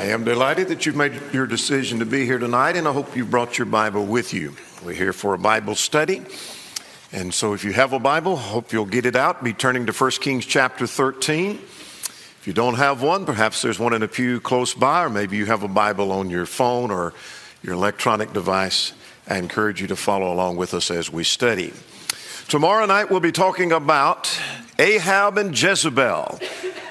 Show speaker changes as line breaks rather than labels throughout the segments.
I am delighted that you've made your decision to be here tonight, and I hope you brought your Bible with you. We're here for a Bible study. And so, if you have a Bible, hope you'll get it out. Be turning to 1 Kings chapter 13. If you don't have one, perhaps there's one in a pew close by, or maybe you have a Bible on your phone or your electronic device. I encourage you to follow along with us as we study. Tomorrow night, we'll be talking about Ahab and Jezebel.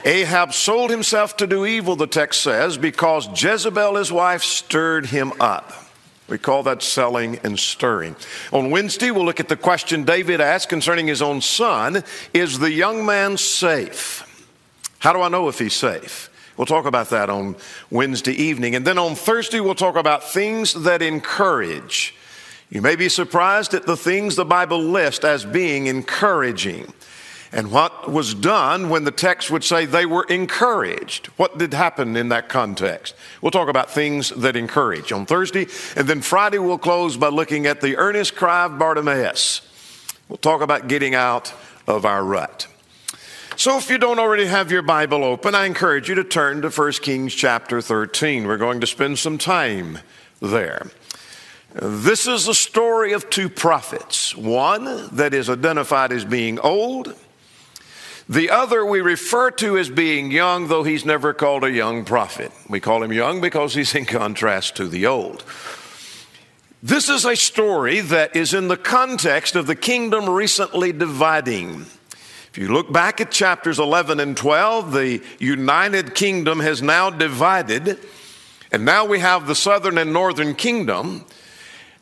Ahab sold himself to do evil, the text says, because Jezebel, his wife, stirred him up. We call that selling and stirring. On Wednesday, we'll look at the question David asked concerning his own son Is the young man safe? How do I know if he's safe? We'll talk about that on Wednesday evening. And then on Thursday, we'll talk about things that encourage. You may be surprised at the things the Bible lists as being encouraging. And what was done when the text would say they were encouraged? What did happen in that context? We'll talk about things that encourage on Thursday. And then Friday, we'll close by looking at the earnest cry of Bartimaeus. We'll talk about getting out of our rut. So, if you don't already have your Bible open, I encourage you to turn to 1 Kings chapter 13. We're going to spend some time there. This is the story of two prophets one that is identified as being old the other we refer to as being young, though he's never called a young prophet. We call him young because he's in contrast to the old. This is a story that is in the context of the kingdom recently dividing. If you look back at chapters 11 and 12, the united kingdom has now divided, and now we have the southern and northern kingdom.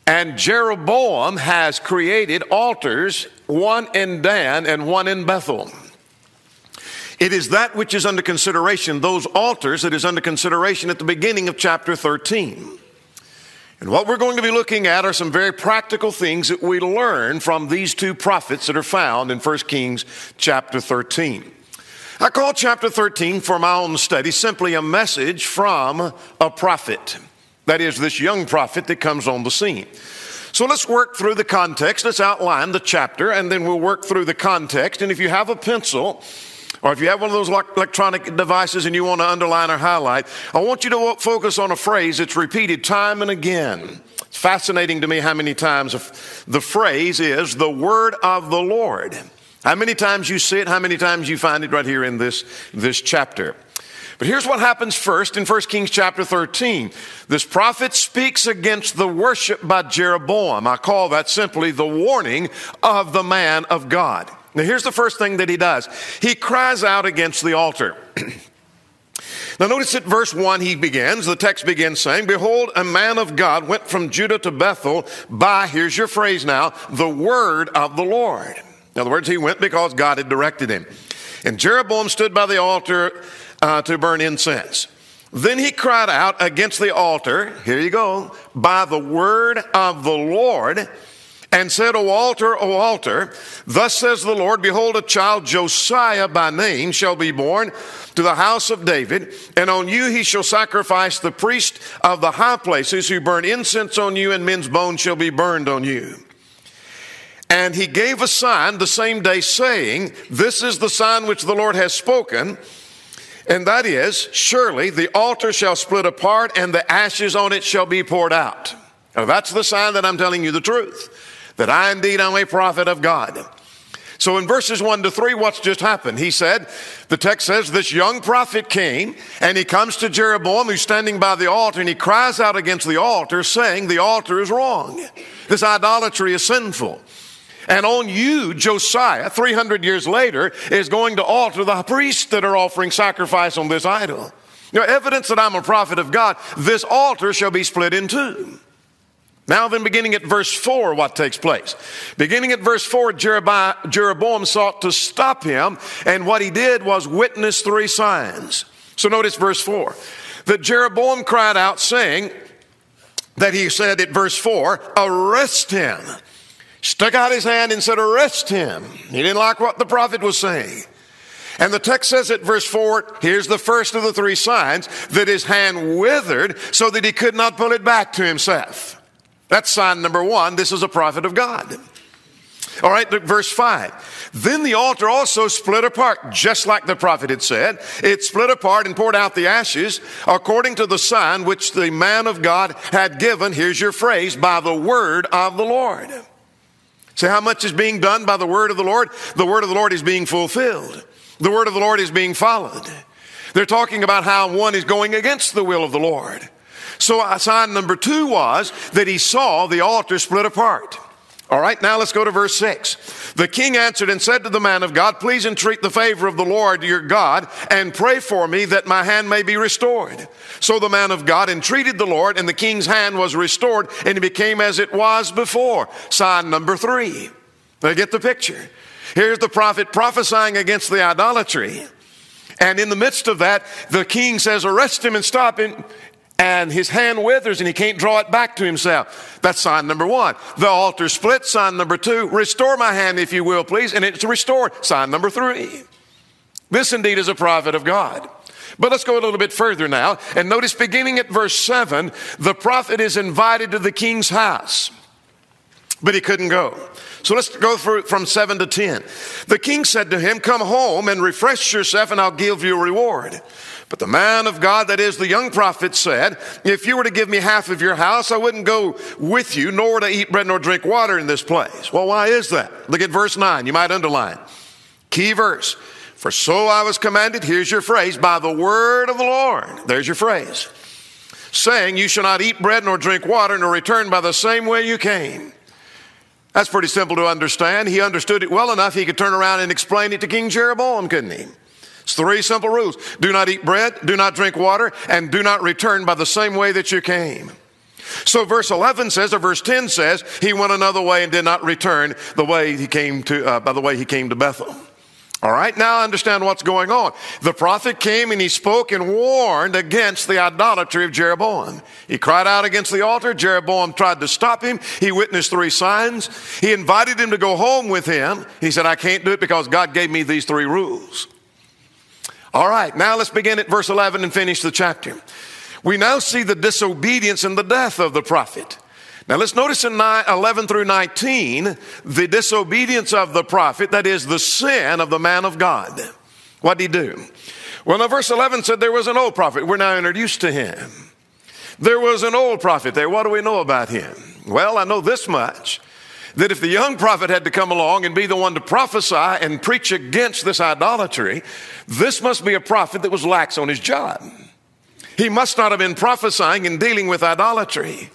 And Jeroboam has created altars, one in Dan and one in Bethel. It is that which is under consideration, those altars that is under consideration at the beginning of chapter 13. And what we're going to be looking at are some very practical things that we learn from these two prophets that are found in 1 Kings chapter 13. I call chapter 13 for my own study simply a message from a prophet. That is, this young prophet that comes on the scene. So let's work through the context. Let's outline the chapter, and then we'll work through the context. And if you have a pencil, or if you have one of those electronic devices and you want to underline or highlight, I want you to focus on a phrase that's repeated time and again. It's fascinating to me how many times the phrase is the word of the Lord. How many times you see it, how many times you find it right here in this, this chapter. But here's what happens first in 1 Kings chapter 13. This prophet speaks against the worship by Jeroboam. I call that simply the warning of the man of God. Now, here's the first thing that he does he cries out against the altar. Now, notice at verse 1, he begins, the text begins saying, Behold, a man of God went from Judah to Bethel by, here's your phrase now, the word of the Lord. In other words, he went because God had directed him. And Jeroboam stood by the altar uh, to burn incense. Then he cried out against the altar, here you go, by the word of the Lord and said, O altar, O altar, thus says the Lord, behold, a child, Josiah by name, shall be born to the house of David, and on you he shall sacrifice the priest of the high places who burn incense on you, and men's bones shall be burned on you. And he gave a sign the same day, saying, This is the sign which the Lord has spoken. And that is, surely the altar shall split apart, and the ashes on it shall be poured out. Now, that's the sign that I'm telling you the truth that I indeed am a prophet of God. So in verses 1 to 3, what's just happened? He said, the text says, this young prophet came and he comes to Jeroboam who's standing by the altar and he cries out against the altar saying the altar is wrong. This idolatry is sinful. And on you, Josiah, 300 years later, is going to alter the priests that are offering sacrifice on this idol. Know, evidence that I'm a prophet of God, this altar shall be split in two. Now, then, beginning at verse 4, what takes place? Beginning at verse 4, Jeroboam sought to stop him, and what he did was witness three signs. So, notice verse 4 that Jeroboam cried out, saying, that he said at verse 4, arrest him. Stuck out his hand and said, arrest him. He didn't like what the prophet was saying. And the text says at verse 4, here's the first of the three signs, that his hand withered so that he could not pull it back to himself. That's sign number one. This is a prophet of God. All right, look, verse 5. Then the altar also split apart, just like the prophet had said. It split apart and poured out the ashes according to the sign which the man of God had given. Here's your phrase by the word of the Lord. See how much is being done by the word of the Lord? The word of the Lord is being fulfilled, the word of the Lord is being followed. They're talking about how one is going against the will of the Lord. So, sign number two was that he saw the altar split apart. All right, now let's go to verse 6. The king answered and said to the man of God, Please entreat the favor of the Lord your God and pray for me that my hand may be restored. So the man of God entreated the Lord, and the king's hand was restored, and it became as it was before. Sign number three. Now get the picture. Here's the prophet prophesying against the idolatry. And in the midst of that, the king says, Arrest him and stop him and his hand withers and he can't draw it back to himself. That's sign number one. The altar split. Sign number two, restore my hand, if you will, please. And it's restored. Sign number three. This indeed is a prophet of God. But let's go a little bit further now. And notice beginning at verse seven, the prophet is invited to the king's house, but he couldn't go. So let's go through from seven to ten. The king said to him, Come home and refresh yourself, and I'll give you a reward. But the man of God, that is the young prophet, said, If you were to give me half of your house, I wouldn't go with you, nor to eat bread nor drink water in this place. Well, why is that? Look at verse 9. You might underline. Key verse. For so I was commanded, here's your phrase, by the word of the Lord. There's your phrase. Saying, You shall not eat bread nor drink water, nor return by the same way you came. That's pretty simple to understand. He understood it well enough, he could turn around and explain it to King Jeroboam, couldn't he? It's three simple rules. Do not eat bread, do not drink water, and do not return by the same way that you came. So verse 11 says, or verse 10 says, he went another way and did not return the way he came to, uh, by the way he came to Bethel. All right, now I understand what's going on. The prophet came and he spoke and warned against the idolatry of Jeroboam. He cried out against the altar. Jeroboam tried to stop him. He witnessed three signs. He invited him to go home with him. He said, I can't do it because God gave me these three rules. All right, now let's begin at verse 11 and finish the chapter. We now see the disobedience and the death of the prophet. Now let's notice in 11 through 19 the disobedience of the prophet, that is the sin of the man of God. What did he do? Well, now verse 11 said there was an old prophet. We're now introduced to him. There was an old prophet there. What do we know about him? Well, I know this much that if the young prophet had to come along and be the one to prophesy and preach against this idolatry, this must be a prophet that was lax on his job. He must not have been prophesying and dealing with idolatry.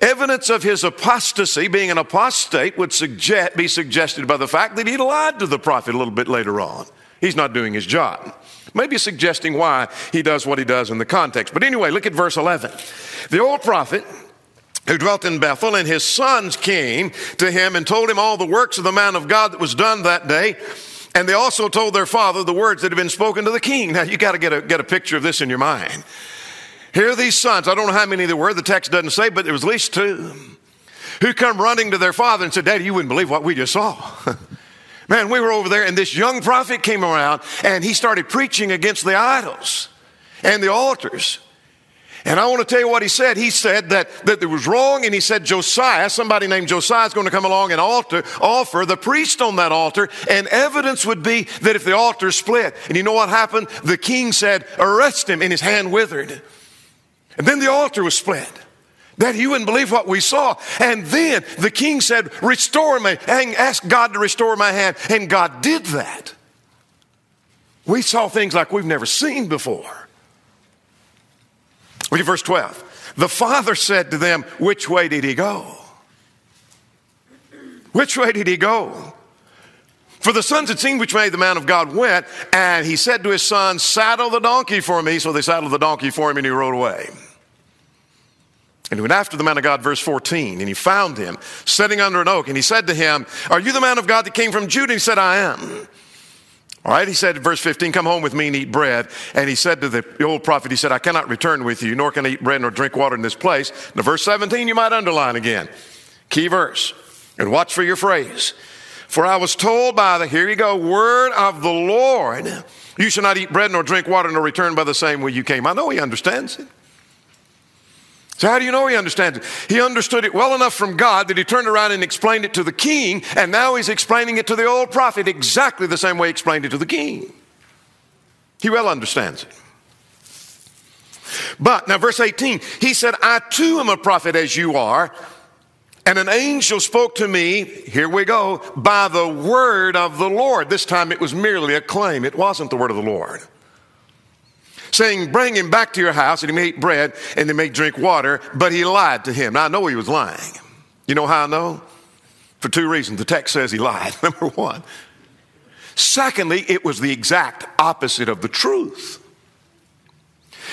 Evidence of his apostasy, being an apostate, would suggest, be suggested by the fact that he'd lied to the prophet a little bit later on. He's not doing his job. Maybe suggesting why he does what he does in the context. But anyway, look at verse 11. The old prophet who dwelt in Bethel, and his sons came to him and told him all the works of the man of God that was done that day. And they also told their father the words that had been spoken to the king. Now you got to get a, get a picture of this in your mind. Here are these sons. I don't know how many there were. The text doesn't say, but there was at least two who come running to their father and said, Daddy, you wouldn't believe what we just saw. Man, we were over there and this young prophet came around and he started preaching against the idols and the altars. And I want to tell you what he said. He said that, that it was wrong, and he said Josiah, somebody named Josiah, is going to come along and alter, offer the priest on that altar, and evidence would be that if the altar split, and you know what happened? The king said, Arrest him, and his hand withered. And then the altar was split. That you wouldn't believe what we saw. And then the king said, Restore me, and ask God to restore my hand. And God did that. We saw things like we've never seen before. Look at verse 12. The father said to them, Which way did he go? Which way did he go? For the sons had seen which way the man of God went, and he said to his son, Saddle the donkey for me. So they saddled the donkey for him, and he rode away. And he went after the man of God, verse 14, and he found him sitting under an oak, and he said to him, Are you the man of God that came from Judah? And he said, I am. All right, he said verse 15, Come home with me and eat bread. And he said to the old prophet, He said, I cannot return with you, nor can I eat bread nor drink water in this place. Now, verse 17, you might underline again. Key verse. And watch for your phrase. For I was told by the, here you go, word of the Lord, you shall not eat bread nor drink water nor return by the same way you came. I know he understands it. So, how do you know he understands it? He understood it well enough from God that he turned around and explained it to the king, and now he's explaining it to the old prophet exactly the same way he explained it to the king. He well understands it. But now, verse 18, he said, I too am a prophet as you are. And an angel spoke to me, here we go, by the word of the Lord. This time it was merely a claim, it wasn't the word of the Lord. Saying, Bring him back to your house, and he may eat bread and he may drink water, but he lied to him. Now I know he was lying. You know how I know? For two reasons. The text says he lied, number one. Secondly, it was the exact opposite of the truth.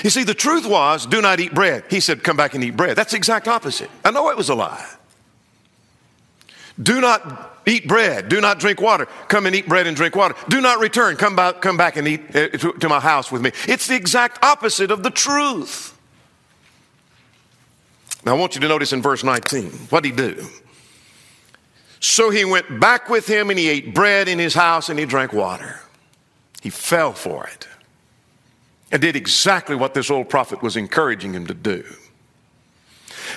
You see, the truth was, do not eat bread. He said, come back and eat bread. That's the exact opposite. I know it was a lie. Do not eat bread. Do not drink water. Come and eat bread and drink water. Do not return. Come back, come back and eat uh, to, to my house with me. It's the exact opposite of the truth. Now, I want you to notice in verse 19 what he do. So he went back with him and he ate bread in his house and he drank water. He fell for it and did exactly what this old prophet was encouraging him to do.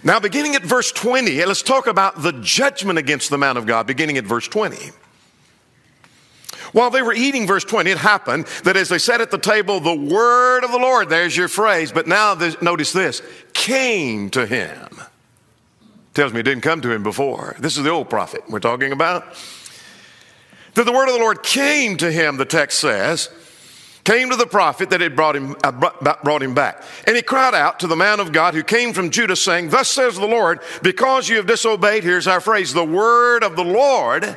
Now, beginning at verse 20, let's talk about the judgment against the man of God, beginning at verse 20. While they were eating, verse 20, it happened that as they sat at the table, the word of the Lord, there's your phrase, but now notice this, came to him. Tells me it didn't come to him before. This is the old prophet we're talking about. That the word of the Lord came to him, the text says, came to the prophet that had brought him, uh, brought him back. And he cried out to the man of God who came from Judah, saying, Thus says the Lord, because you have disobeyed, here's our phrase, the word of the Lord,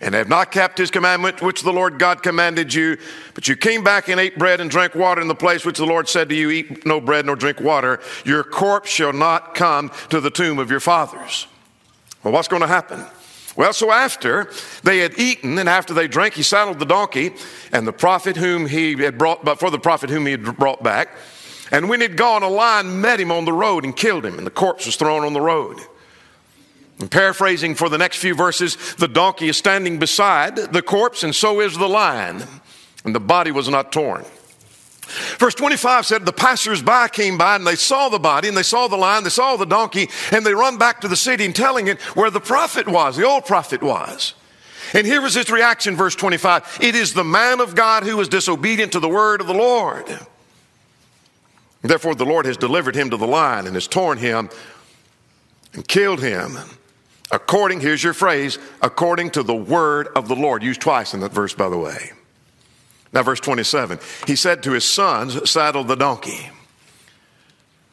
and have not kept his commandment which the Lord God commanded you, but you came back and ate bread and drank water in the place which the Lord said to you, Eat no bread nor drink water, your corpse shall not come to the tomb of your fathers. Well, what's going to happen? Well, so after they had eaten and after they drank, he saddled the donkey and the prophet whom he had brought, but for the prophet whom he had brought back. And when he'd gone, a lion met him on the road and killed him, and the corpse was thrown on the road. And paraphrasing for the next few verses, the donkey is standing beside the corpse, and so is the lion, and the body was not torn. Verse 25 said, The passers-by came by and they saw the body and they saw the lion, they saw the donkey, and they run back to the city and telling it where the prophet was, the old prophet was. And here was his reaction, verse 25. It is the man of God who is disobedient to the word of the Lord. Therefore, the Lord has delivered him to the lion and has torn him and killed him. According, here's your phrase, according to the word of the Lord. Used twice in that verse, by the way. Now, verse 27 he said to his sons, Saddle the donkey.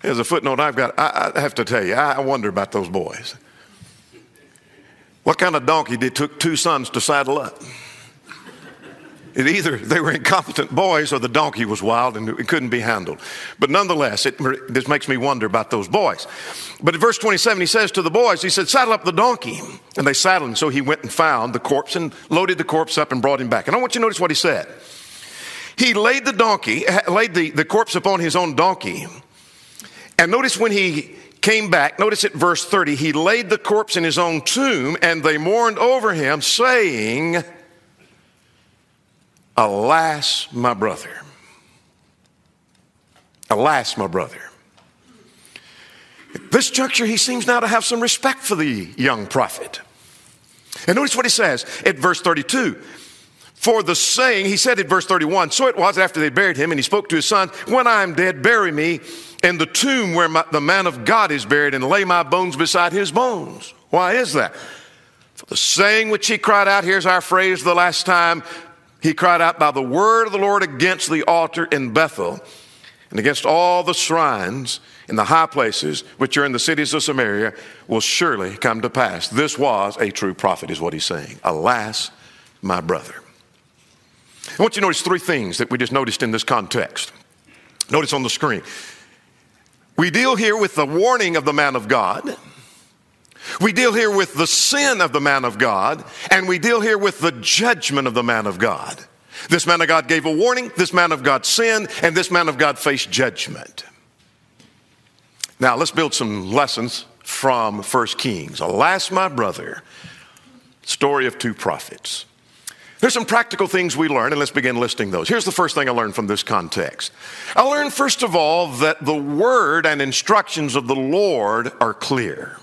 Here's a footnote I've got. I, I have to tell you, I wonder about those boys. What kind of donkey did took two sons to saddle up? It either they were incompetent boys or the donkey was wild and it couldn't be handled. But nonetheless, it, this makes me wonder about those boys. But in verse 27, he says to the boys, he said, saddle up the donkey. And they saddled him. So he went and found the corpse and loaded the corpse up and brought him back. And I want you to notice what he said. He laid the donkey, laid the, the corpse upon his own donkey. And notice when he came back, notice at verse 30, he laid the corpse in his own tomb and they mourned over him, saying, Alas, my brother. Alas, my brother. At this juncture, he seems now to have some respect for the young prophet. And notice what he says at verse 32 for the saying, he said in verse 31, so it was after they buried him, and he spoke to his son, When I am dead, bury me in the tomb where my, the man of God is buried, and lay my bones beside his bones. Why is that? For the saying which he cried out, here's our phrase the last time, he cried out by the word of the Lord against the altar in Bethel, and against all the shrines in the high places which are in the cities of Samaria will surely come to pass. This was a true prophet, is what he's saying. Alas, my brother. I want you to notice three things that we just noticed in this context. Notice on the screen. We deal here with the warning of the man of God. We deal here with the sin of the man of God, and we deal here with the judgment of the man of God. This man of God gave a warning, this man of God sinned, and this man of God faced judgment. Now, let's build some lessons from 1 Kings. Alas, my brother, story of two prophets. There's some practical things we learn, and let's begin listing those. Here's the first thing I learned from this context. I learned, first of all, that the word and instructions of the Lord are clear.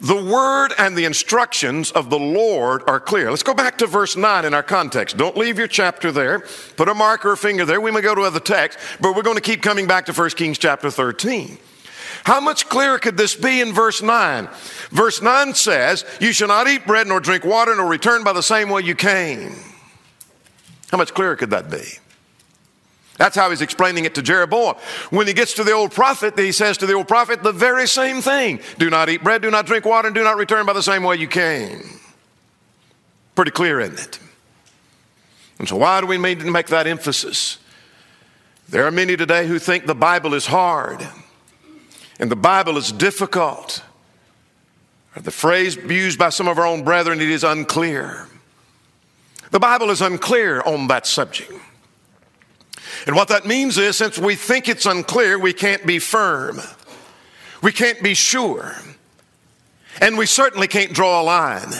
The word and the instructions of the Lord are clear. Let's go back to verse 9 in our context. Don't leave your chapter there. Put a marker or finger there. We may go to other texts, but we're going to keep coming back to 1 Kings chapter 13. How much clearer could this be in verse 9? Verse 9 says, You shall not eat bread nor drink water nor return by the same way you came. How much clearer could that be? That's how he's explaining it to Jeroboam. When he gets to the old prophet, he says to the old prophet the very same thing Do not eat bread, do not drink water, and do not return by the same way you came. Pretty clear, isn't it? And so, why do we need to make that emphasis? There are many today who think the Bible is hard and the Bible is difficult. The phrase used by some of our own brethren, it is unclear. The Bible is unclear on that subject. And what that means is, since we think it's unclear, we can't be firm. We can't be sure. And we certainly can't draw a line.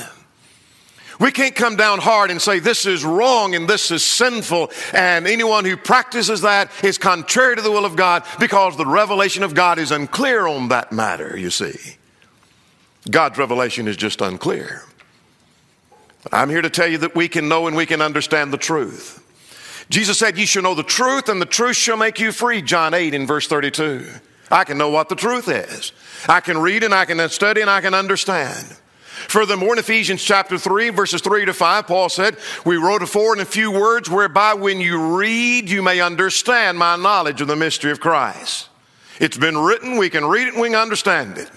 We can't come down hard and say this is wrong and this is sinful, and anyone who practices that is contrary to the will of God because the revelation of God is unclear on that matter, you see. God's revelation is just unclear. But I'm here to tell you that we can know and we can understand the truth. Jesus said, You shall know the truth, and the truth shall make you free. John 8 in verse 32. I can know what the truth is. I can read and I can study and I can understand. Furthermore, in Ephesians chapter 3, verses 3 to 5, Paul said, We wrote afore in a few words whereby when you read, you may understand my knowledge of the mystery of Christ. It's been written, we can read it and we can understand it.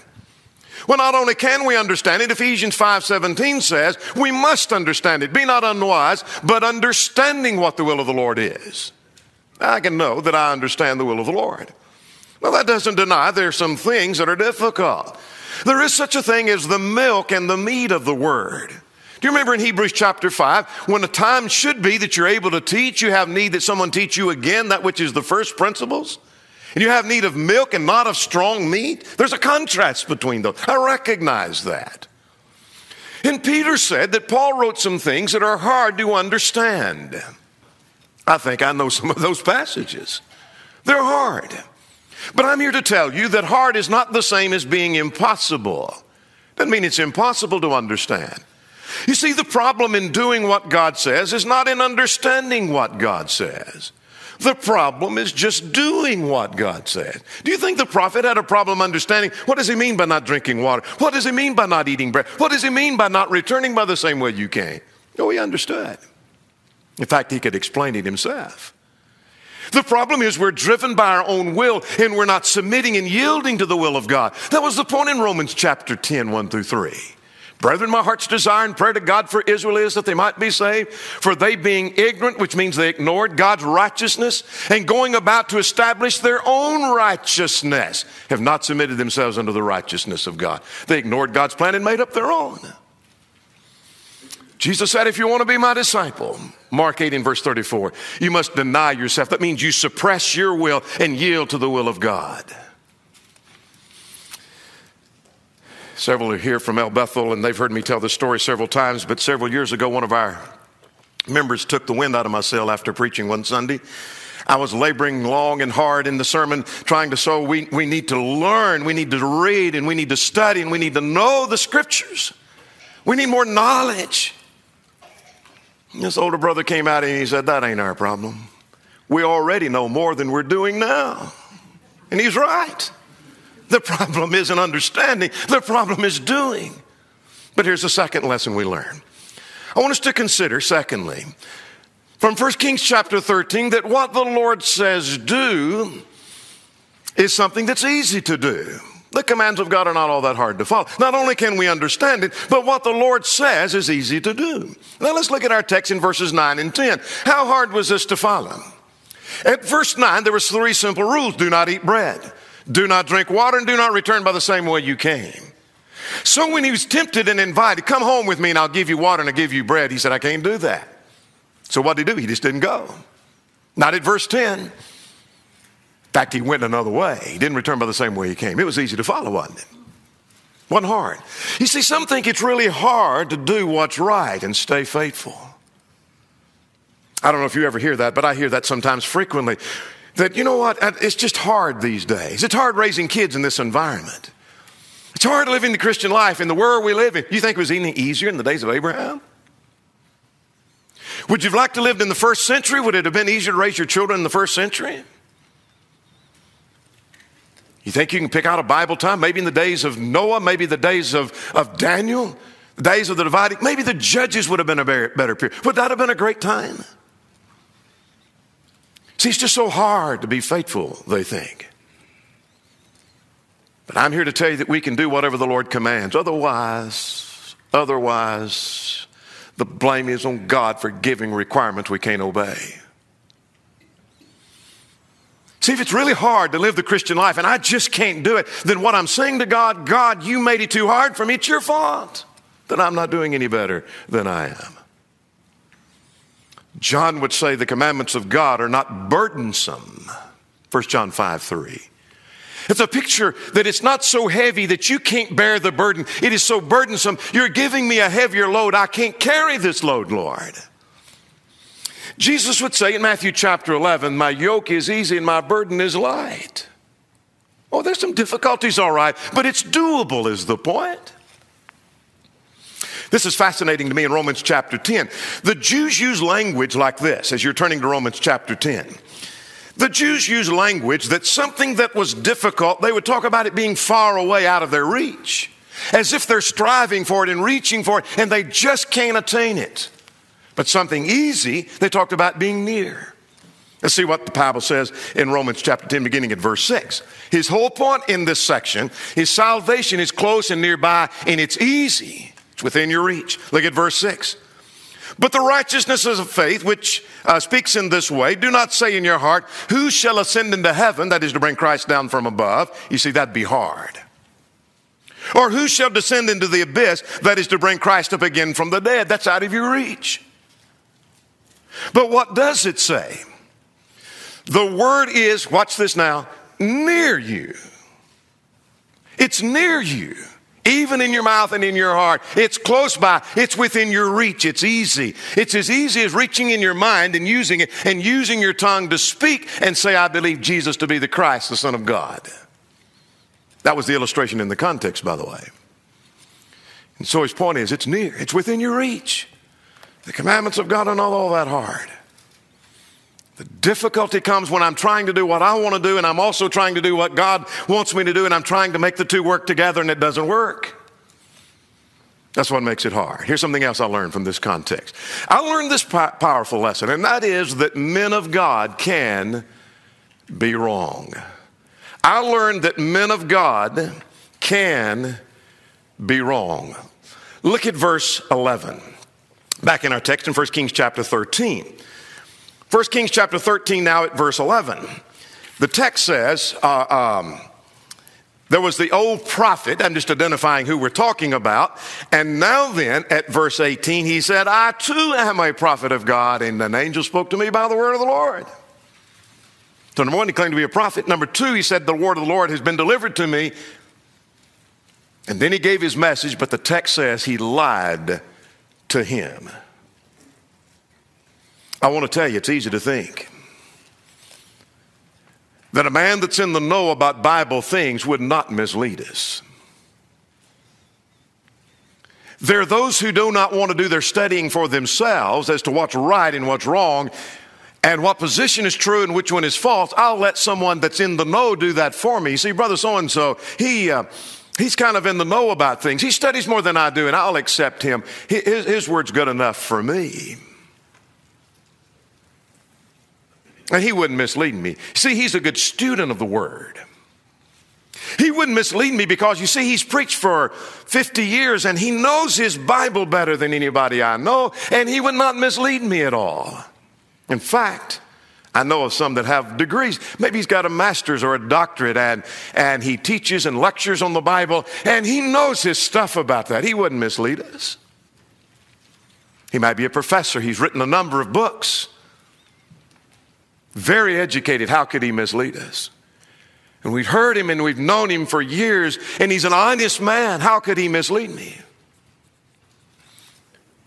Well, not only can we understand it, Ephesians 5:17 says, we must understand it. Be not unwise, but understanding what the will of the Lord is. I can know that I understand the will of the Lord. Well, that doesn't deny there are some things that are difficult. There is such a thing as the milk and the meat of the word. Do you remember in Hebrews chapter 5, when the time should be that you're able to teach, you have need that someone teach you again that which is the first principles? And you have need of milk and not of strong meat? There's a contrast between those. I recognize that. And Peter said that Paul wrote some things that are hard to understand. I think I know some of those passages. They're hard. But I'm here to tell you that hard is not the same as being impossible. Doesn't mean it's impossible to understand. You see, the problem in doing what God says is not in understanding what God says. The problem is just doing what God said. Do you think the prophet had a problem understanding what does he mean by not drinking water? What does he mean by not eating bread? What does he mean by not returning by the same way you came? No, he understood. In fact, he could explain it himself. The problem is we're driven by our own will and we're not submitting and yielding to the will of God. That was the point in Romans chapter 10, 1 through 3. Brethren, my heart's desire and prayer to God for Israel is that they might be saved. For they being ignorant, which means they ignored God's righteousness and going about to establish their own righteousness, have not submitted themselves unto the righteousness of God. They ignored God's plan and made up their own. Jesus said, if you want to be my disciple, Mark 8 in verse 34, you must deny yourself. That means you suppress your will and yield to the will of God. Several are here from El Bethel, and they've heard me tell this story several times, but several years ago, one of our members took the wind out of my sail after preaching one Sunday. I was laboring long and hard in the sermon, trying to show we, we need to learn, we need to read, and we need to study, and we need to know the scriptures. We need more knowledge. This older brother came out and he said, That ain't our problem. We already know more than we're doing now. And he's right. The problem isn't understanding, the problem is doing. But here's the second lesson we learn. I want us to consider, secondly, from 1 Kings chapter 13, that what the Lord says do is something that's easy to do. The commands of God are not all that hard to follow. Not only can we understand it, but what the Lord says is easy to do. Now let's look at our text in verses 9 and 10. How hard was this to follow? At verse 9, there was three simple rules. Do not eat bread. Do not drink water and do not return by the same way you came. So when he was tempted and invited, come home with me and I'll give you water and I'll give you bread, he said, I can't do that. So what did he do? He just didn't go. Not at verse 10 fact, he went another way. He didn't return by the same way he came. It was easy to follow, wasn't it? Wasn't hard. You see, some think it's really hard to do what's right and stay faithful. I don't know if you ever hear that, but I hear that sometimes frequently. That, you know what, it's just hard these days. It's hard raising kids in this environment. It's hard living the Christian life in the world we live in. You think it was any easier in the days of Abraham? Would you have liked to live in the first century? Would it have been easier to raise your children in the first century? You think you can pick out a Bible time? Maybe in the days of Noah, maybe the days of, of Daniel, the days of the dividing, maybe the judges would have been a better period. Would that have been a great time? See, it's just so hard to be faithful, they think. But I'm here to tell you that we can do whatever the Lord commands. Otherwise, otherwise, the blame is on God for giving requirements we can't obey. See, if it's really hard to live the Christian life and I just can't do it, then what I'm saying to God, God, you made it too hard for me. It's your fault that I'm not doing any better than I am. John would say the commandments of God are not burdensome. 1 John 5 3. It's a picture that it's not so heavy that you can't bear the burden. It is so burdensome. You're giving me a heavier load. I can't carry this load, Lord. Jesus would say in Matthew chapter 11, My yoke is easy and my burden is light. Oh, there's some difficulties, all right, but it's doable, is the point. This is fascinating to me in Romans chapter 10. The Jews use language like this as you're turning to Romans chapter 10. The Jews use language that something that was difficult, they would talk about it being far away out of their reach, as if they're striving for it and reaching for it, and they just can't attain it. But something easy, they talked about being near. Let's see what the Bible says in Romans chapter 10, beginning at verse 6. His whole point in this section is salvation is close and nearby, and it's easy. It's within your reach. Look at verse 6. But the righteousness of faith, which uh, speaks in this way, do not say in your heart, Who shall ascend into heaven? That is to bring Christ down from above. You see, that'd be hard. Or who shall descend into the abyss? That is to bring Christ up again from the dead. That's out of your reach. But what does it say? The word is, watch this now, near you. It's near you even in your mouth and in your heart. It's close by, it's within your reach, it's easy. It's as easy as reaching in your mind and using it and using your tongue to speak and say, I believe Jesus to be the Christ, the Son of God. That was the illustration in the context, by the way. And so his point is, it's near, it's within your reach. The commandments of God are not all that hard. The difficulty comes when I'm trying to do what I want to do and I'm also trying to do what God wants me to do and I'm trying to make the two work together and it doesn't work. That's what makes it hard. Here's something else I learned from this context. I learned this powerful lesson, and that is that men of God can be wrong. I learned that men of God can be wrong. Look at verse 11. Back in our text in 1 Kings chapter 13. 1 Kings chapter 13, now at verse 11. The text says, uh, um, there was the old prophet, I'm just identifying who we're talking about. And now then, at verse 18, he said, I too am a prophet of God, and an angel spoke to me by the word of the Lord. So, number one, he claimed to be a prophet. Number two, he said, The word of the Lord has been delivered to me. And then he gave his message, but the text says he lied to him. I want to tell you, it's easy to think that a man that's in the know about Bible things would not mislead us. There are those who do not want to do their studying for themselves as to what's right and what's wrong and what position is true and which one is false. I'll let someone that's in the know do that for me. See, brother so and so, he. Uh, He's kind of in the know about things. He studies more than I do, and I'll accept him. His, his word's good enough for me. And he wouldn't mislead me. See, he's a good student of the word. He wouldn't mislead me because you see, he's preached for 50 years and he knows his Bible better than anybody I know, and he would not mislead me at all. In fact, I know of some that have degrees. Maybe he's got a master's or a doctorate and, and he teaches and lectures on the Bible and he knows his stuff about that. He wouldn't mislead us. He might be a professor, he's written a number of books. Very educated. How could he mislead us? And we've heard him and we've known him for years, and he's an honest man. How could he mislead me?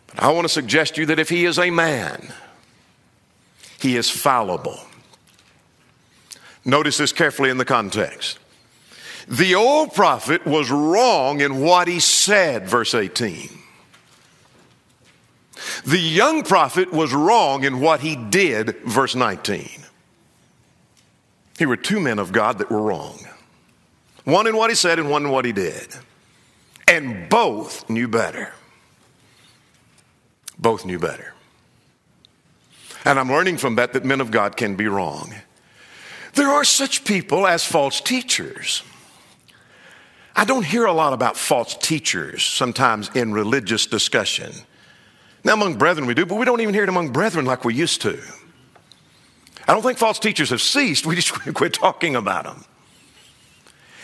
But I want to suggest to you that if he is a man, he is fallible. Notice this carefully in the context. The old prophet was wrong in what he said, verse 18. The young prophet was wrong in what he did, verse 19. Here were two men of God that were wrong one in what he said and one in what he did. And both knew better. Both knew better. And I'm learning from that that men of God can be wrong. There are such people as false teachers. I don't hear a lot about false teachers sometimes in religious discussion. Now, among brethren, we do, but we don't even hear it among brethren like we used to. I don't think false teachers have ceased. We just quit talking about them.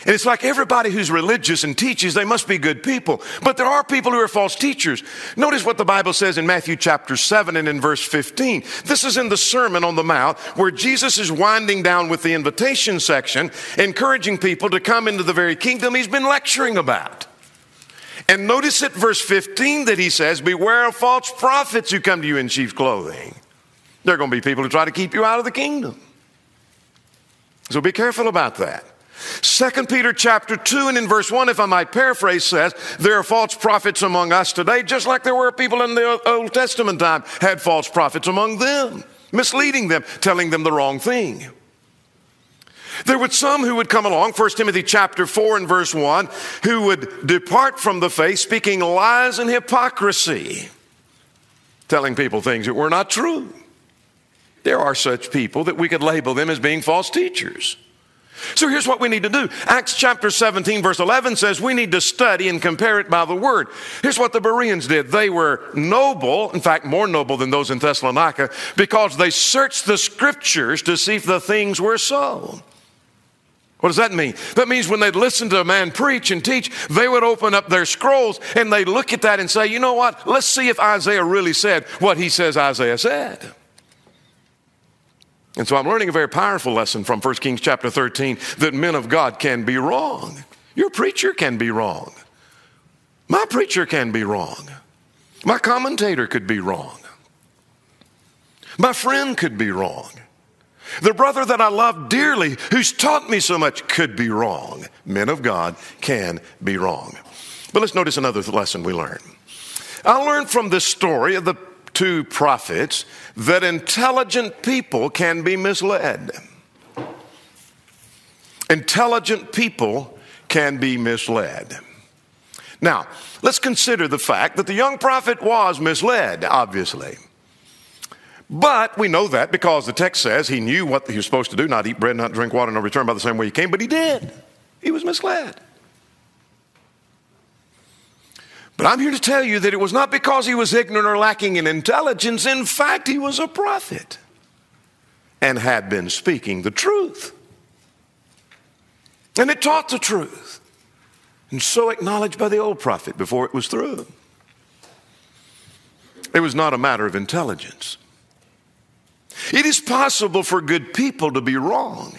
And it's like everybody who's religious and teaches, they must be good people. But there are people who are false teachers. Notice what the Bible says in Matthew chapter 7 and in verse 15. This is in the Sermon on the Mount where Jesus is winding down with the invitation section, encouraging people to come into the very kingdom he's been lecturing about. And notice at verse 15 that he says, Beware of false prophets who come to you in sheep's clothing. There are going to be people who try to keep you out of the kingdom. So be careful about that. Second Peter chapter 2 and in verse 1, if I might paraphrase, says, There are false prophets among us today, just like there were people in the Old Testament time had false prophets among them, misleading them, telling them the wrong thing. There were some who would come along, 1 Timothy chapter 4 and verse 1, who would depart from the faith speaking lies and hypocrisy, telling people things that were not true. There are such people that we could label them as being false teachers. So here's what we need to do. Acts chapter 17, verse 11 says we need to study and compare it by the word. Here's what the Bereans did. They were noble, in fact, more noble than those in Thessalonica, because they searched the scriptures to see if the things were so. What does that mean? That means when they'd listen to a man preach and teach, they would open up their scrolls and they'd look at that and say, you know what? Let's see if Isaiah really said what he says Isaiah said. And so I'm learning a very powerful lesson from 1 Kings chapter 13 that men of God can be wrong. Your preacher can be wrong. My preacher can be wrong. My commentator could be wrong. My friend could be wrong. The brother that I love dearly, who's taught me so much, could be wrong. Men of God can be wrong. But let's notice another lesson we learn. I learned from this story of the two prophets that intelligent people can be misled. Intelligent people can be misled. Now, let's consider the fact that the young prophet was misled, obviously. But we know that because the text says he knew what he was supposed to do not eat bread, not drink water, and return by the same way he came, but he did. He was misled. But I'm here to tell you that it was not because he was ignorant or lacking in intelligence. In fact, he was a prophet and had been speaking the truth. And it taught the truth. And so acknowledged by the old prophet before it was through. It was not a matter of intelligence. It is possible for good people to be wrong.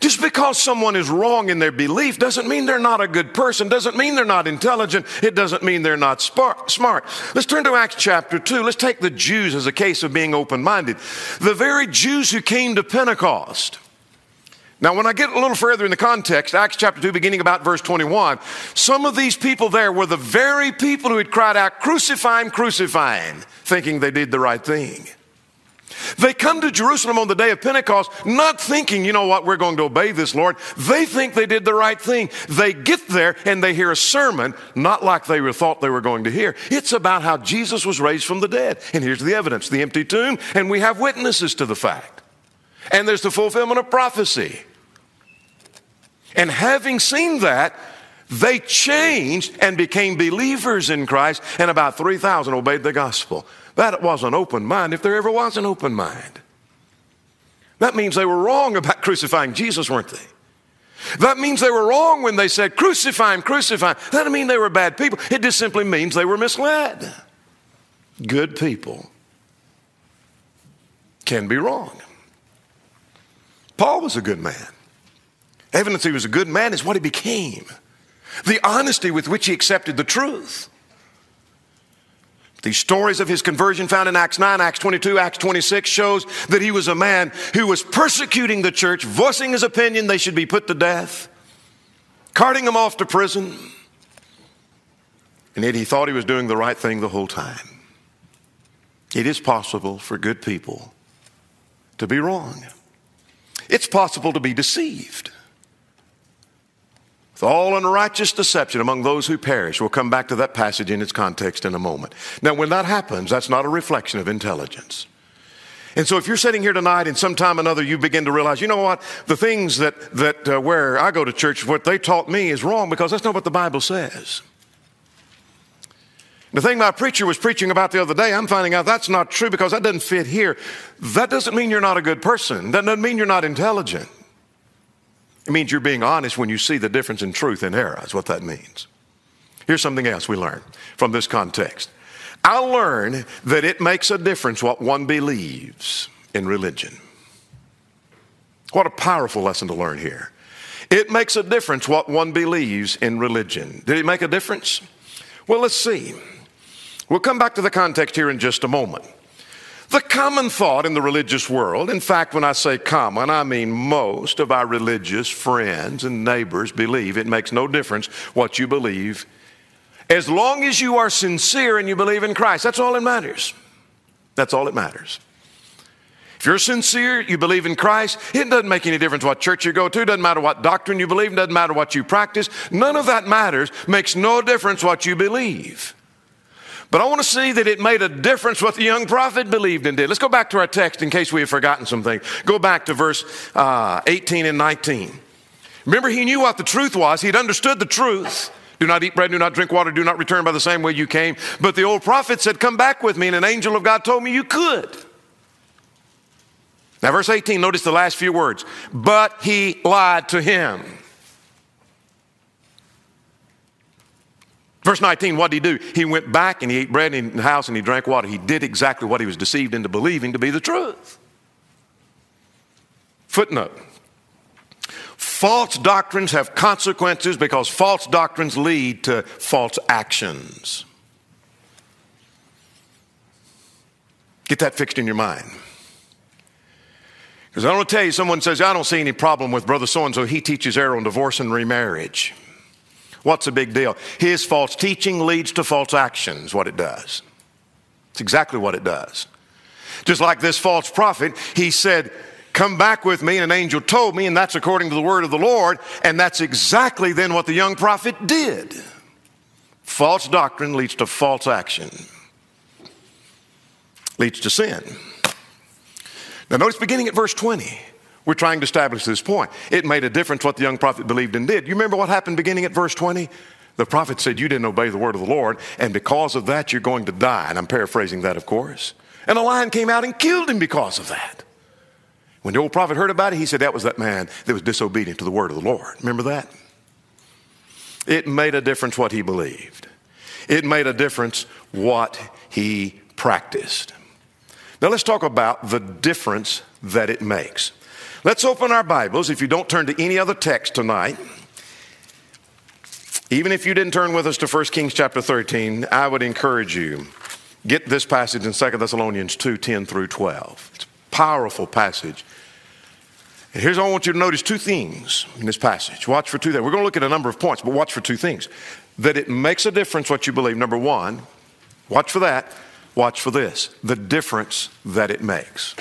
Just because someone is wrong in their belief doesn't mean they're not a good person, doesn't mean they're not intelligent, it doesn't mean they're not smart. Let's turn to Acts chapter 2. Let's take the Jews as a case of being open minded. The very Jews who came to Pentecost. Now, when I get a little further in the context, Acts chapter 2, beginning about verse 21, some of these people there were the very people who had cried out, Crucify him, crucify him, thinking they did the right thing. They come to Jerusalem on the day of Pentecost not thinking, you know what, we're going to obey this Lord. They think they did the right thing. They get there and they hear a sermon, not like they thought they were going to hear. It's about how Jesus was raised from the dead. And here's the evidence the empty tomb, and we have witnesses to the fact. And there's the fulfillment of prophecy. And having seen that, they changed and became believers in Christ, and about 3,000 obeyed the gospel. That was an open mind, if there ever was an open mind. That means they were wrong about crucifying Jesus, weren't they? That means they were wrong when they said, crucify him, crucify him. That doesn't mean they were bad people. It just simply means they were misled. Good people can be wrong. Paul was a good man. Evidence he was a good man is what he became. The honesty with which he accepted the truth. These stories of his conversion found in Acts 9, Acts 22, Acts 26 shows that he was a man who was persecuting the church, voicing his opinion they should be put to death, carting them off to prison. And yet he thought he was doing the right thing the whole time. It is possible for good people to be wrong. It's possible to be deceived with all unrighteous deception among those who perish. We'll come back to that passage in its context in a moment. Now, when that happens, that's not a reflection of intelligence. And so, if you're sitting here tonight and sometime or another you begin to realize, you know what, the things that, that uh, where I go to church, what they taught me is wrong because that's not what the Bible says. The thing my preacher was preaching about the other day, I'm finding out that's not true because that doesn't fit here. That doesn't mean you're not a good person. That doesn't mean you're not intelligent. It means you're being honest when you see the difference in truth and error, is what that means. Here's something else we learn from this context. I learn that it makes a difference what one believes in religion. What a powerful lesson to learn here. It makes a difference what one believes in religion. Did it make a difference? Well, let's see. We'll come back to the context here in just a moment. The common thought in the religious world, in fact, when I say common, I mean most of our religious friends and neighbors believe it makes no difference what you believe. As long as you are sincere and you believe in Christ, that's all that matters. That's all that matters. If you're sincere, you believe in Christ, it doesn't make any difference what church you go to, doesn't matter what doctrine you believe, doesn't matter what you practice. None of that matters, makes no difference what you believe. But I want to see that it made a difference what the young prophet believed and did. Let's go back to our text in case we have forgotten something. Go back to verse uh, 18 and 19. Remember, he knew what the truth was, he'd understood the truth. Do not eat bread, do not drink water, do not return by the same way you came. But the old prophet said, Come back with me, and an angel of God told me you could. Now, verse 18, notice the last few words. But he lied to him. Verse 19, what did he do? He went back and he ate bread in the house and he drank water. He did exactly what he was deceived into believing to be the truth. Footnote False doctrines have consequences because false doctrines lead to false actions. Get that fixed in your mind. Because I don't want to tell you, someone says, I don't see any problem with Brother so and so. He teaches error on divorce and remarriage. What's the big deal? His false teaching leads to false actions, what it does. It's exactly what it does. Just like this false prophet, he said, Come back with me, and an angel told me, and that's according to the word of the Lord, and that's exactly then what the young prophet did. False doctrine leads to false action, leads to sin. Now, notice beginning at verse 20. We're trying to establish this point. It made a difference what the young prophet believed and did. You remember what happened beginning at verse 20? The prophet said, You didn't obey the word of the Lord, and because of that, you're going to die. And I'm paraphrasing that, of course. And a lion came out and killed him because of that. When the old prophet heard about it, he said, That was that man that was disobedient to the word of the Lord. Remember that? It made a difference what he believed, it made a difference what he practiced. Now let's talk about the difference that it makes. Let's open our Bibles. If you don't turn to any other text tonight, even if you didn't turn with us to 1 Kings chapter 13, I would encourage you get this passage in 2 Thessalonians 2 10 through 12. It's a powerful passage. And here's what I want you to notice two things in this passage. Watch for two things. We're going to look at a number of points, but watch for two things. That it makes a difference what you believe. Number one, watch for that. Watch for this the difference that it makes.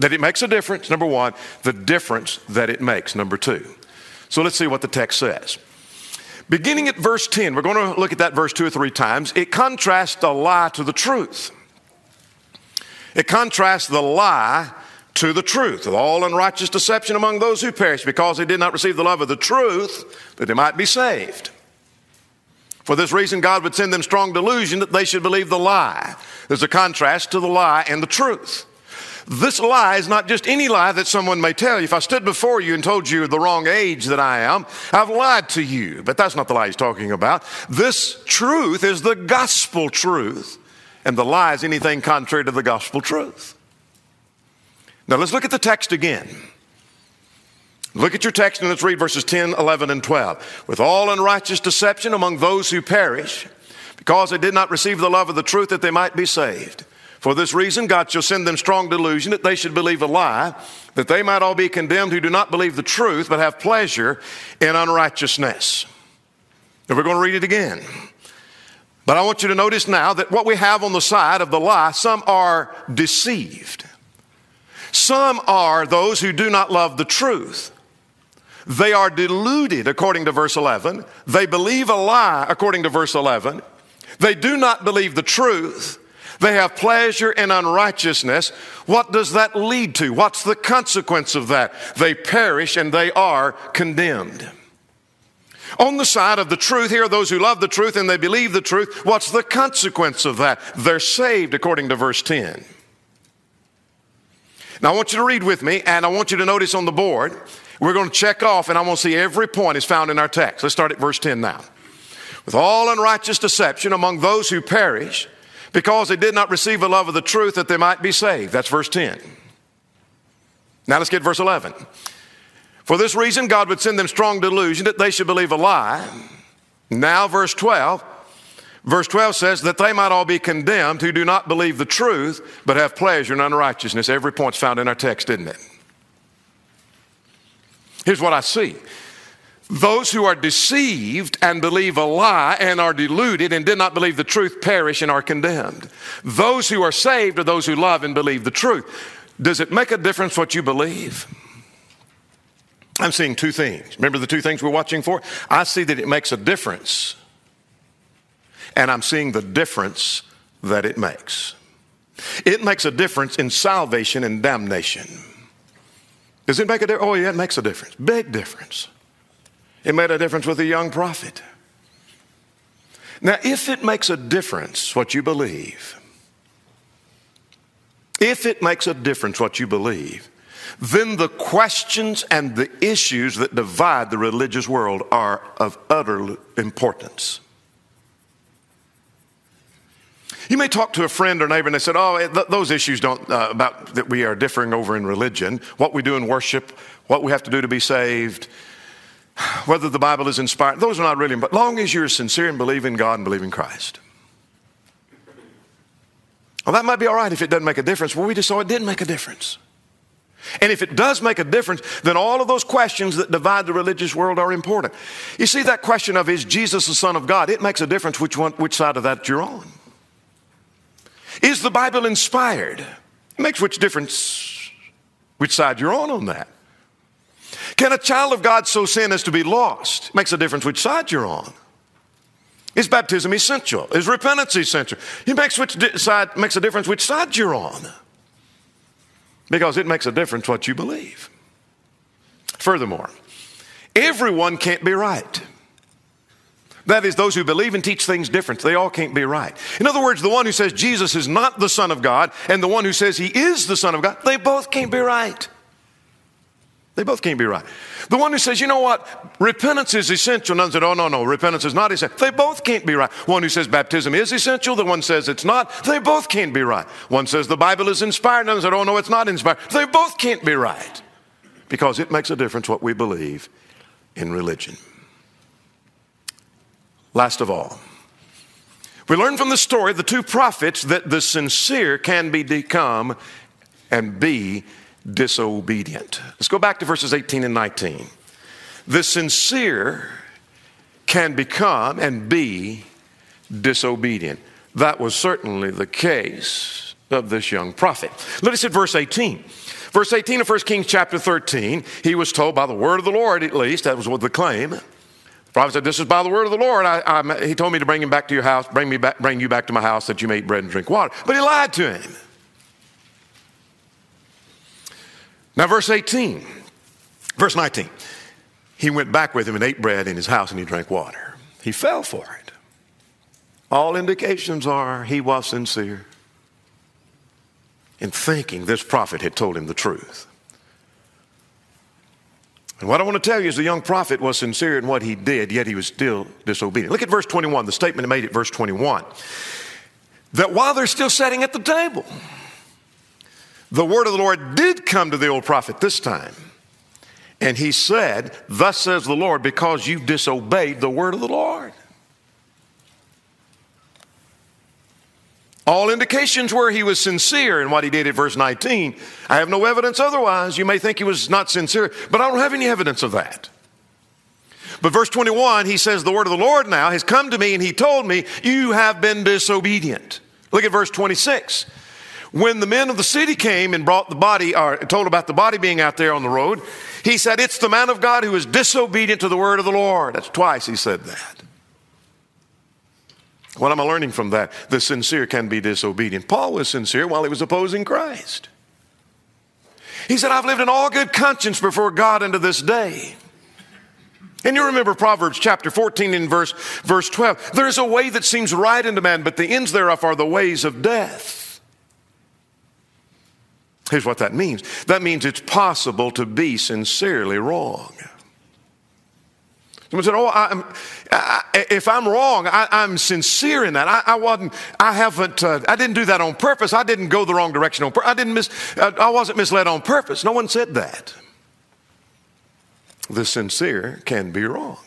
That it makes a difference, number one, the difference that it makes, number two. So let's see what the text says. Beginning at verse 10, we're going to look at that verse two or three times. It contrasts the lie to the truth. It contrasts the lie to the truth, all unrighteous deception among those who perish, because they did not receive the love of the truth, that they might be saved. For this reason, God would send them strong delusion that they should believe the lie. There's a contrast to the lie and the truth. This lie is not just any lie that someone may tell you. If I stood before you and told you the wrong age that I am, I've lied to you. But that's not the lie he's talking about. This truth is the gospel truth, and the lie is anything contrary to the gospel truth. Now let's look at the text again. Look at your text and let's read verses 10, 11, and 12. With all unrighteous deception among those who perish, because they did not receive the love of the truth that they might be saved. For this reason, God shall send them strong delusion that they should believe a lie, that they might all be condemned who do not believe the truth, but have pleasure in unrighteousness. And we're going to read it again. But I want you to notice now that what we have on the side of the lie, some are deceived. Some are those who do not love the truth. They are deluded, according to verse 11. They believe a lie, according to verse 11. They do not believe the truth. They have pleasure in unrighteousness. What does that lead to? What's the consequence of that? They perish and they are condemned. On the side of the truth, here are those who love the truth and they believe the truth. What's the consequence of that? They're saved, according to verse 10. Now, I want you to read with me, and I want you to notice on the board, we're going to check off, and I want to see every point is found in our text. Let's start at verse 10 now. With all unrighteous deception among those who perish, because they did not receive the love of the truth that they might be saved. That's verse 10. Now let's get verse 11. For this reason, God would send them strong delusion that they should believe a lie. Now, verse 12. Verse 12 says that they might all be condemned who do not believe the truth, but have pleasure in unrighteousness. Every point's found in our text, isn't it? Here's what I see those who are deceived and believe a lie and are deluded and did not believe the truth perish and are condemned. Those who are saved are those who love and believe the truth. Does it make a difference what you believe? I'm seeing two things. Remember the two things we're watching for? I see that it makes a difference, and I'm seeing the difference that it makes. It makes a difference in salvation and damnation. Does it make a difference? Oh, yeah, it makes a difference. Big difference. It made a difference with a young prophet. Now, if it makes a difference what you believe, if it makes a difference what you believe, then the questions and the issues that divide the religious world are of utter importance. You may talk to a friend or neighbor and they said, Oh, th- those issues don't, uh, about that we are differing over in religion, what we do in worship, what we have to do to be saved, whether the Bible is inspired, those are not really, but long as you're sincere and believe in God and believe in Christ. Well, that might be all right if it doesn't make a difference. Well, we just saw it didn't make a difference. And if it does make a difference, then all of those questions that divide the religious world are important. You see, that question of is Jesus the Son of God, it makes a difference which, one, which side of that you're on. Is the Bible inspired? It makes which difference which side you're on on that. Can a child of God so sin as to be lost? It makes a difference which side you're on. Is baptism essential? Is repentance essential? It makes which side makes a difference which side you're on. Because it makes a difference what you believe. Furthermore, everyone can't be right. That is, those who believe and teach things different, they all can't be right. In other words, the one who says Jesus is not the Son of God and the one who says he is the Son of God, they both can't be right. They both can't be right. The one who says, you know what, repentance is essential, none said, oh, no, no, repentance is not essential. They both can't be right. One who says baptism is essential, the one says it's not. They both can't be right. One says the Bible is inspired, none said, oh, no, it's not inspired. They both can't be right because it makes a difference what we believe in religion. Last of all, we learn from the story of the two prophets that the sincere can be become and be disobedient. Let's go back to verses 18 and 19. The sincere can become and be disobedient. That was certainly the case of this young prophet. Let us at verse 18. Verse 18 of 1 Kings chapter 13, he was told by the word of the Lord, at least, that was what the claim. The prophet said, This is by the word of the Lord. I, I, he told me to bring him back to your house, bring, me back, bring you back to my house that you may eat bread and drink water. But he lied to him. Now, verse 18, verse 19. He went back with him and ate bread in his house and he drank water. He fell for it. All indications are he was sincere in thinking this prophet had told him the truth. And what I want to tell you is the young prophet was sincere in what he did, yet he was still disobedient. Look at verse 21, the statement made at verse 21. That while they're still sitting at the table, the word of the Lord did come to the old prophet this time. And he said, Thus says the Lord, because you've disobeyed the word of the Lord. All indications were he was sincere in what he did at verse 19. I have no evidence otherwise. You may think he was not sincere, but I don't have any evidence of that. But verse 21, he says, The word of the Lord now has come to me, and he told me, You have been disobedient. Look at verse 26. When the men of the city came and brought the body, or told about the body being out there on the road, he said, It's the man of God who is disobedient to the word of the Lord. That's twice he said that. What am I learning from that? The sincere can be disobedient. Paul was sincere while he was opposing Christ. He said, I've lived in all good conscience before God unto this day. And you remember Proverbs chapter 14 and verse, verse 12. There is a way that seems right unto man, but the ends thereof are the ways of death. Here's what that means that means it's possible to be sincerely wrong. Someone said, "Oh, I'm, I, if I'm wrong, I, am sincere in that. I, I, wasn't. I haven't. Uh, I didn't do that on purpose. I didn't go the wrong direction on purpose. I didn't miss. Uh, I wasn't misled on purpose. No one said that. The sincere can be wrong,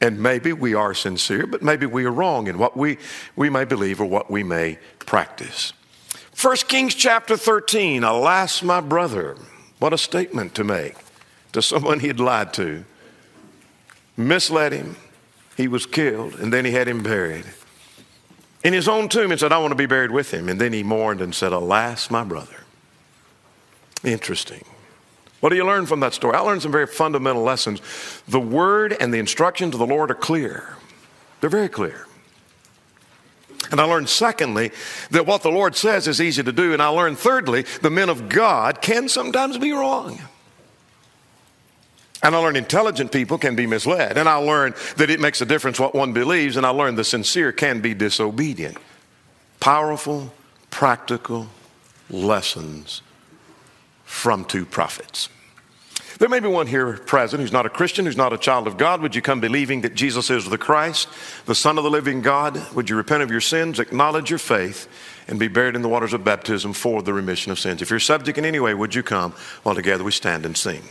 and maybe we are sincere, but maybe we are wrong in what we we may believe or what we may practice. First Kings chapter thirteen. Alas, my brother! What a statement to make to someone he had lied to misled him. He was killed, and then he had him buried. In his own tomb, and said, I want to be buried with him. And then he mourned and said, Alas, my brother. Interesting. What do you learn from that story? I learned some very fundamental lessons. The word and the instructions of the Lord are clear, they're very clear. And I learned, secondly, that what the Lord says is easy to do. And I learned, thirdly, the men of God can sometimes be wrong. And I learned intelligent people can be misled. And I learned that it makes a difference what one believes. And I learned the sincere can be disobedient. Powerful, practical lessons from two prophets. There may be one here present who's not a Christian, who's not a child of God. Would you come believing that Jesus is the Christ, the Son of the living God? Would you repent of your sins, acknowledge your faith, and be buried in the waters of baptism for the remission of sins? If you're subject in any way, would you come while together we stand and sing?